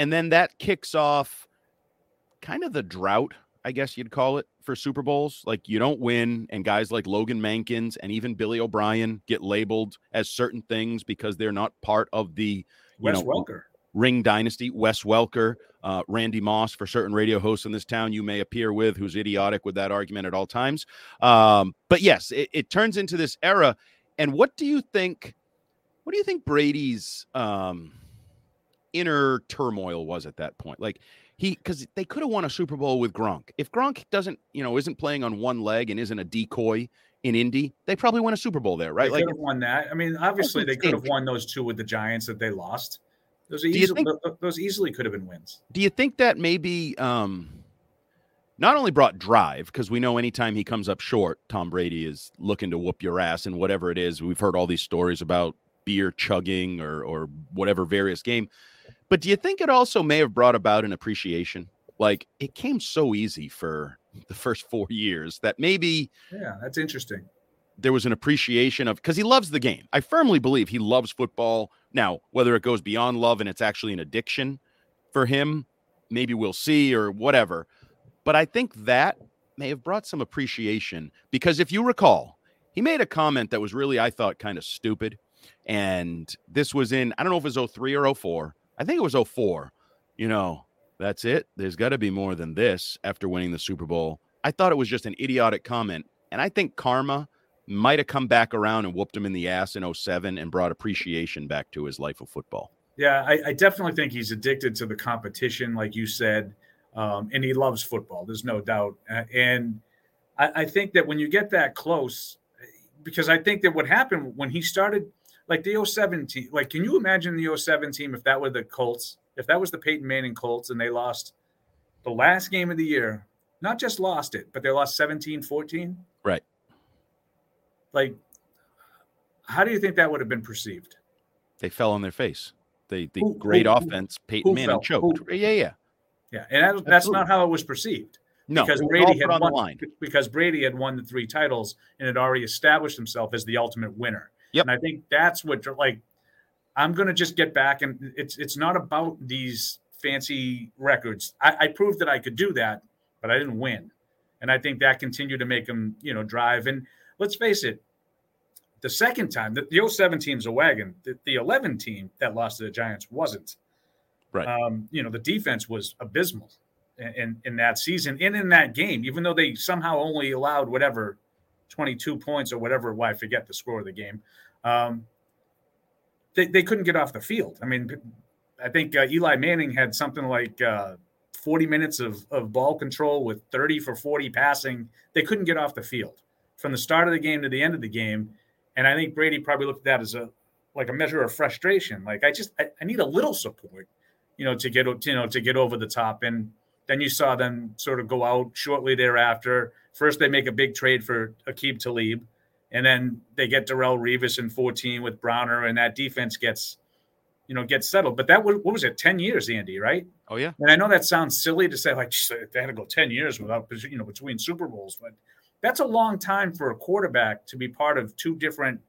And then that kicks off kind of the drought, I guess you'd call it, for Super Bowls. Like you don't win, and guys like Logan Mankins and even Billy O'Brien get labeled as certain things because they're not part of the Wes know, Welker. Ring Dynasty. Wes Welker, uh, Randy Moss, for certain radio hosts in this town you may appear with, who's idiotic with that argument at all times. Um, but yes, it, it turns into this era. And what do you think? What do you think Brady's um, inner turmoil was at that point? Like he, because they could have won a Super Bowl with Gronk. If Gronk doesn't, you know, isn't playing on one leg and isn't a decoy in Indy, they probably win a Super Bowl there, right? They Like won that. I mean, obviously they could have won those two with the Giants that they lost. Those easily, those easily could have been wins. do you think that maybe um not only brought drive because we know anytime he comes up short tom brady is looking to whoop your ass and whatever it is we've heard all these stories about beer chugging or or whatever various game but do you think it also may have brought about an appreciation like it came so easy for the first four years that maybe Yeah, that's interesting. there was an appreciation of because he loves the game. I firmly believe he loves football. Now, whether it goes beyond love and it's actually an addiction for him, maybe we'll see or whatever. But I think that may have brought some appreciation because if you recall, he made a comment that was really, I thought, kind of stupid. And this was in, I don't know if it was 03 or 04. I think it was 04. You know, that's it. There's got to be more than this after winning the Super Bowl. I thought it was just an idiotic comment. And I think karma might have come back around and whooped him in the ass in 07 and brought appreciation back to his life of football. Yeah, I, I definitely think he's addicted to the competition, like you said, um, and he loves football. There's no doubt. And I, I think that when you get that close, because I think that what happened when he started, like the 07 team, like can you imagine the 07 team if that were the Colts, if that was the Peyton Manning Colts and they lost the last game of the year, not just lost it, but they lost 17 14? Right. Like, how do you think that would have been perceived? They fell on their face. They the Who- great who- offense, Peyton Manning fell? choked. Who- Yeah, yeah. Yeah, and that, that's not how it was perceived. No, because Brady had won, because Brady had won the three titles and had already established himself as the ultimate winner. Yep. And I think that's what like I'm gonna just get back and it's it's not about these fancy records. I, I proved that I could do that, but I didn't win. And I think that continued to make him, you know, drive. And let's face it, the second time, the, the 07 team's a wagon. The, the 11 team that lost to the Giants wasn't. Right. Um, you know, the defense was abysmal in, in, in that season and in that game, even though they somehow only allowed whatever 22 points or whatever. Why I forget the score of the game. Um, they, they couldn't get off the field. I mean, I think uh, Eli Manning had something like uh, 40 minutes of, of ball control with 30 for 40 passing. They couldn't get off the field from the start of the game to the end of the game. And I think Brady probably looked at that as a like a measure of frustration. Like I just I, I need a little support, you know, to get you know to get over the top. And then you saw them sort of go out shortly thereafter. First, they make a big trade for Aqib Talib, and then they get Darrelle Revis in 14 with Browner, and that defense gets, you know, gets settled. But that was what was it, 10 years, Andy, right? Oh yeah. And I know that sounds silly to say, like, they had to go 10 years without, you know, between Super Bowls, but that's a long time for a quarterback to be part of two different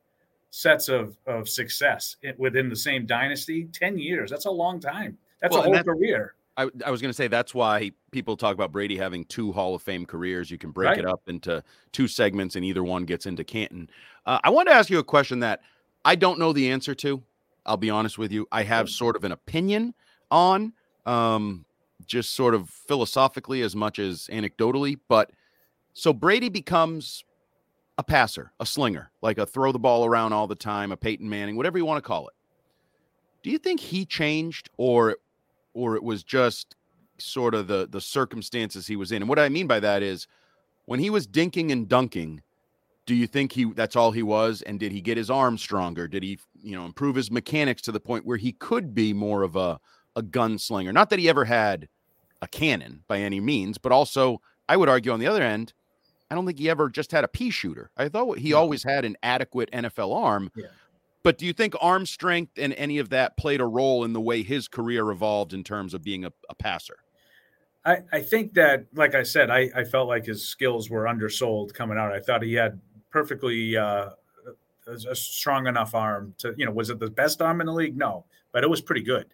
sets of, of success eh, within the same dynasty. 10 years. That's a long time. That's well, a whole that, career. I, I was going to say that's why people talk about Brady having two Hall of Fame careers. You can break right. it up into two segments, and either one gets into Canton. Uh, I want to ask you a question that I don't know the answer to. I'll be honest with you. I have sort of an opinion on, um, just sort of philosophically as much as anecdotally. But so Brady becomes a passer, a slinger, like a throw the ball around all the time, a Peyton Manning, whatever you want to call it. Do you think he changed, or or it was just sort of the the circumstances he was in. And what I mean by that is when he was dinking and dunking, do you think he that's all he was and did he get his arm stronger? Did he, you know, improve his mechanics to the point where he could be more of a a gunslinger? Not that he ever had a cannon by any means, but also I would argue on the other end, I don't think he ever just had a pea shooter. I thought he mm-hmm. always had an adequate NFL arm. Yeah. But do you think arm strength and any of that played a role in the way his career evolved in terms of being a, a passer? I, I think that, like I said, I, I felt like his skills were undersold coming out. I thought he had perfectly uh, a, strong enough arm to, you know, was it the best arm in the league? No, but it was pretty good.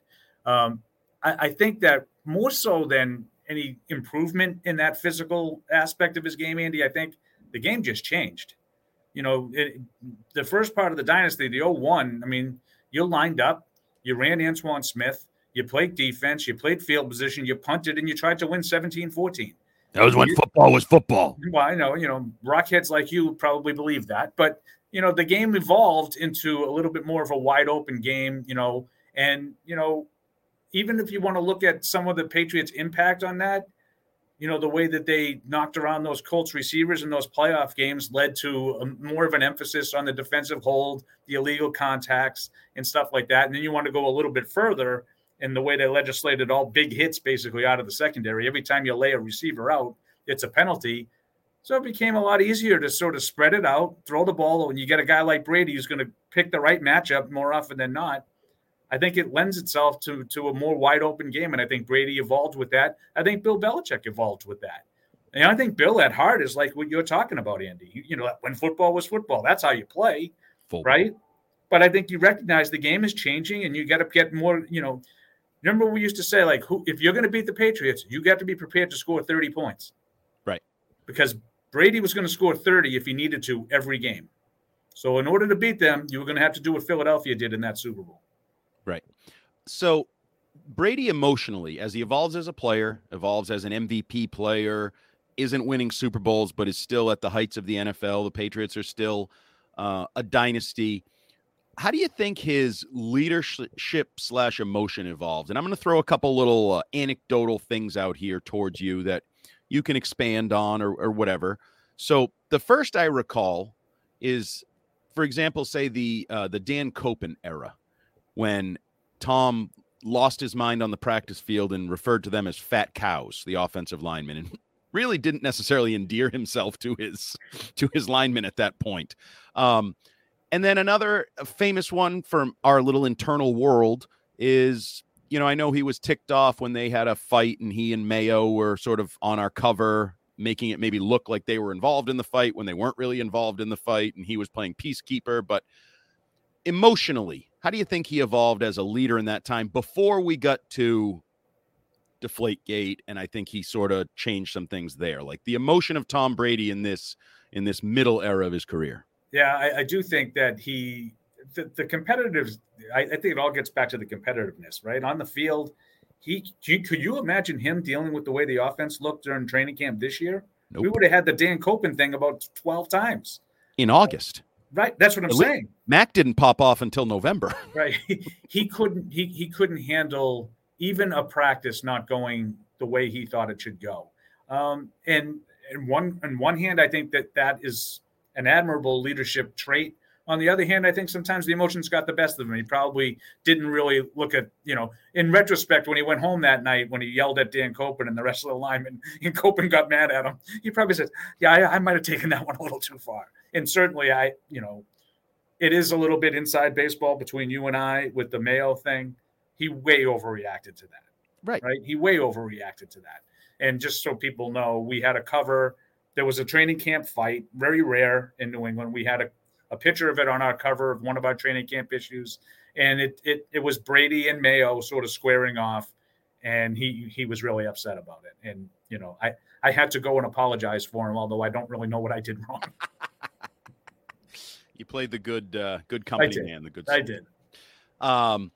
Um, I, I think that more so than any improvement in that physical aspect of his game, Andy, I think the game just changed you know, it, the first part of the dynasty, the 01, I mean, you lined up, you ran Antowain Smith, you played defense, you played field position, you punted, and you tried to win 17 14. That was when you, football was football. Well, I know, you know, rockheads like you probably believe that. But, you know, the game evolved into a little bit more of a wide open game, you know, and, you know, even if you want to look at some of the Patriots' impact on that, you know, the way that they knocked around those Colts receivers in those playoff games led to a, more of an emphasis on the defensive hold, the illegal contacts, and stuff like that. And then you want to go a little bit further in the way they legislated all big hits basically out of the secondary. Every time you lay a receiver out, it's a penalty. So it became a lot easier to sort of spread it out, throw the ball. When you get a guy like Brady who's going to pick the right matchup more often than not, I think it lends itself to to a more wide open game, and I think Brady evolved with that. I think Bill Belichick evolved with that. And I think Bill at heart is like what you're talking about, Andy. You, you know, when football was football, that's how you play, Full right? But I think you recognize the game is changing, and you got to get more. You know, remember we used to say like, who if you're going to beat the Patriots, you got to be prepared to score 30 points, right? Because Brady was going to score 30 if he needed to every game. So in order to beat them, you were going to have to do what Philadelphia did in that Super Bowl. Right. So Brady emotionally, as he evolves as a player, evolves as an MVP player, isn't winning Super Bowls, but is still at the heights of the NFL. The Patriots are still uh, a dynasty. How do you think his leadership slash emotion evolved? And I'm going to throw a couple little uh, anecdotal things out here towards you that you can expand on or, or whatever. So the first I recall is, for example, say the uh, the Dan Koppen era when Tom lost his mind on the practice field and referred to them as fat cows, the offensive linemen, and really didn't necessarily endear himself to his to his linemen at that point. Um, and then another famous one from our little internal world is, you know, I know he was ticked off when they had a fight and he and Mayo were sort of on our cover, making it maybe look like they were involved in the fight when they weren't really involved in the fight, and he was playing peacekeeper. But emotionally, how do you think he evolved as a leader in that time before we got to deflate gate and i think he sort of changed some things there like the emotion of tom brady in this in this middle era of his career? Yeah i, I do think that he the, the competitive I, I, think it all gets back to the competitiveness right? On the field he could you imagine him dealing with the way the offense looked during training camp this year? Nope. we would have had the dan Koppen thing about 12 times. In august Right. That's what I'm saying. Mac didn't pop off until November. right. He couldn't he he couldn't handle even a practice not going the way he thought it should go. Um, and in one on one hand, I think that that is an admirable leadership trait On the other hand, I think sometimes the emotions got the best of him. He probably didn't really look at, you know, in retrospect, when he went home that night, when he yelled at Dan Koppen and the rest of the linemen, and Koppen got mad at him, he probably said, Yeah, I, I might have taken that one a little too far. And certainly, I, you know, it is a little bit inside baseball between you and I with the Mayo thing. He way overreacted to that. Right. Right. He way overreacted to that. And just so people know, we had a cover. There was a training camp fight, very rare in New England. We had a a picture of it on our cover of one of our training camp issues, and it it it was Brady and Mayo sort of squaring off, and he he was really upset about it. And you know, I I had to go and apologize for him, although I don't really know what I did wrong. you played the good uh, good company man, the good. I did. Um,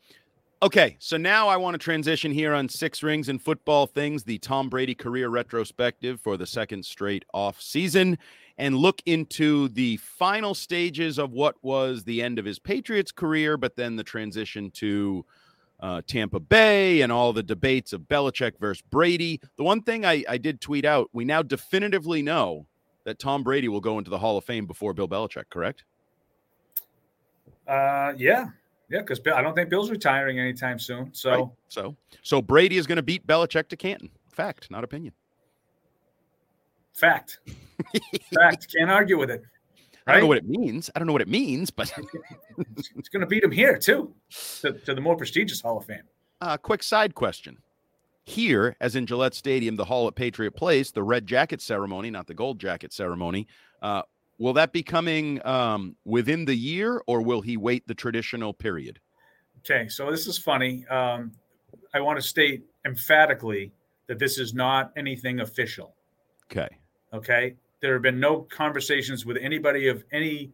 okay, so now I want to transition here on six rings and football things, the Tom Brady career retrospective for the second straight off season and look into the final stages of what was the end of his Patriots career, but then the transition to uh, Tampa Bay and all the debates of Belichick versus Brady. The one thing I, I did tweet out we now definitively know that Tom Brady will go into the Hall of Fame before Bill Belichick, correct? Uh, yeah. Yeah, because I don't think Bill's retiring anytime soon. So, right. so, so Brady is going to beat Belichick to Canton. Fact, not opinion. Fact. Fact. Can't argue with it. Right? I don't know what it means. I don't know what it means, but it's going to beat him here too, to, to, the more prestigious Hall of Fame. Uh, quick side question: Here, as in Gillette Stadium, the Hall at Patriot Place, the red jacket ceremony, not the gold jacket ceremony, uh, will that be coming um, within the year, or will he wait the traditional period? Okay, so this is funny. Um, I want to state emphatically that this is not anything official. Okay. Okay. There have been no conversations with anybody of any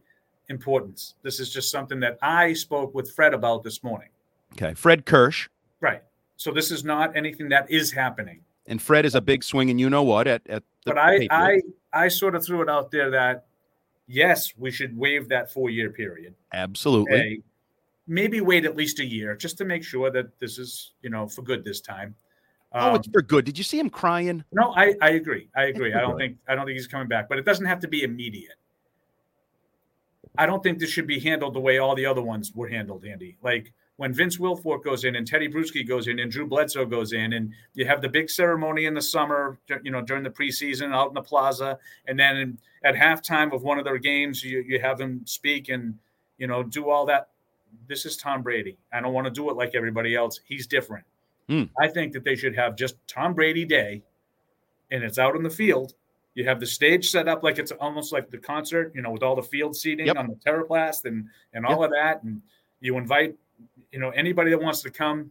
importance. This is just something that I spoke with Fred about this morning. Okay. Fred Kirsch. Right. So this is not anything that is happening. And Fred is a big swing, and you know what? At at but I I I sort of threw it out there that yes, we should waive that four year period. Absolutely. Okay. Maybe wait at least a year just to make sure that this is you know for good this time. Um, oh, it's for good. Did you see him crying? No, I, I agree. I agree. I don't think I don't think he's coming back, but it doesn't have to be immediate. I don't think this should be handled the way all the other ones were handled, Andy. Like when Vince Wilfork goes in and Teddy Bruschi goes in and Drew Bledsoe goes in, and you have the big ceremony in the summer, you know, during the preseason out in the plaza, and then at halftime of one of their games, you, you have them speak and you know do all that. This is Tom Brady. I don't want to do it like everybody else. He's different. Mm. I think that they should have just Tom Brady Day, and it's out in the field. You have the stage set up like it's almost like the concert, you know, with all the field seating yep. on the TerraPlast and and all yep. of that, and you invite, you know, anybody that wants to come,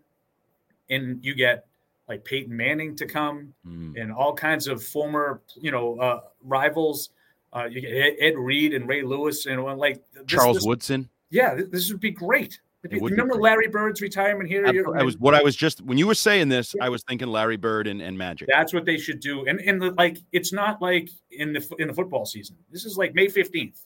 and you get like Peyton Manning to come, mm. and all kinds of former, you know, uh, rivals. Uh, you get Ed, Ed Reed and Ray Lewis, and like this, Charles this, Woodson. Yeah, this would be great. Remember Larry Bird's retirement here? I, I, was what I was just when you were saying this, I was thinking Larry Bird and, and Magic. That's what they should do. And and the, like it's not like in the in the football season. This is like May 15th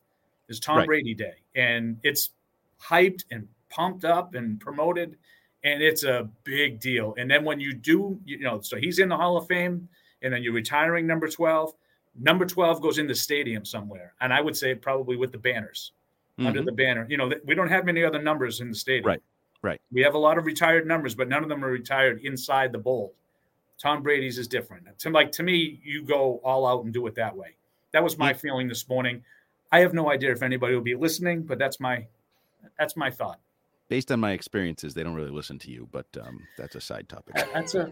is Tom right. Brady Day. And it's hyped and pumped up and promoted. And it's a big deal. And then when you do, you know, so he's in the Hall of Fame, and then you're retiring number 12. Number 12 goes in the stadium somewhere. And I would say probably with the banners mm-hmm. under the banner. You know, we don't have many other numbers in the stadium. Right. Right. We have a lot of retired numbers, but none of them are retired inside the bowl. Tom Brady's is different. To like to me, you go all out and do it that way. That was my feeling this morning. I have no idea if anybody will be listening, but that's my that's my thought. Based on my experiences, they don't really listen to you, but um, that's a side topic. That's a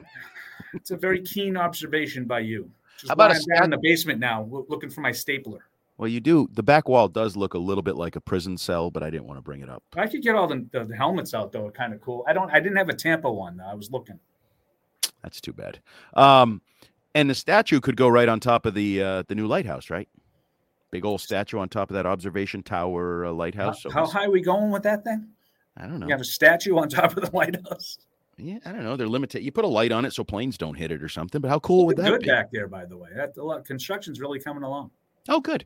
it's a very keen observation by you. Just How about I'm down in the basement now, looking for my stapler. Well, you do. The back wall does look a little bit like a prison cell, but I didn't want to bring it up. I could get all the, the, the helmets out though. Kind of cool. I don't. I didn't have a Tampa one. Though. I was looking. That's too bad. Um, and the statue could go right on top of the uh, the new lighthouse, right? Big old statue on top of that observation tower uh, lighthouse. How, how high are we going with that thing? I don't know. You have a statue on top of the lighthouse. Yeah, I don't know. They're limited. You put a light on it so planes don't hit it or something. But how cool would that good be? back there, by the way. That a lot construction's really coming along. Oh, good.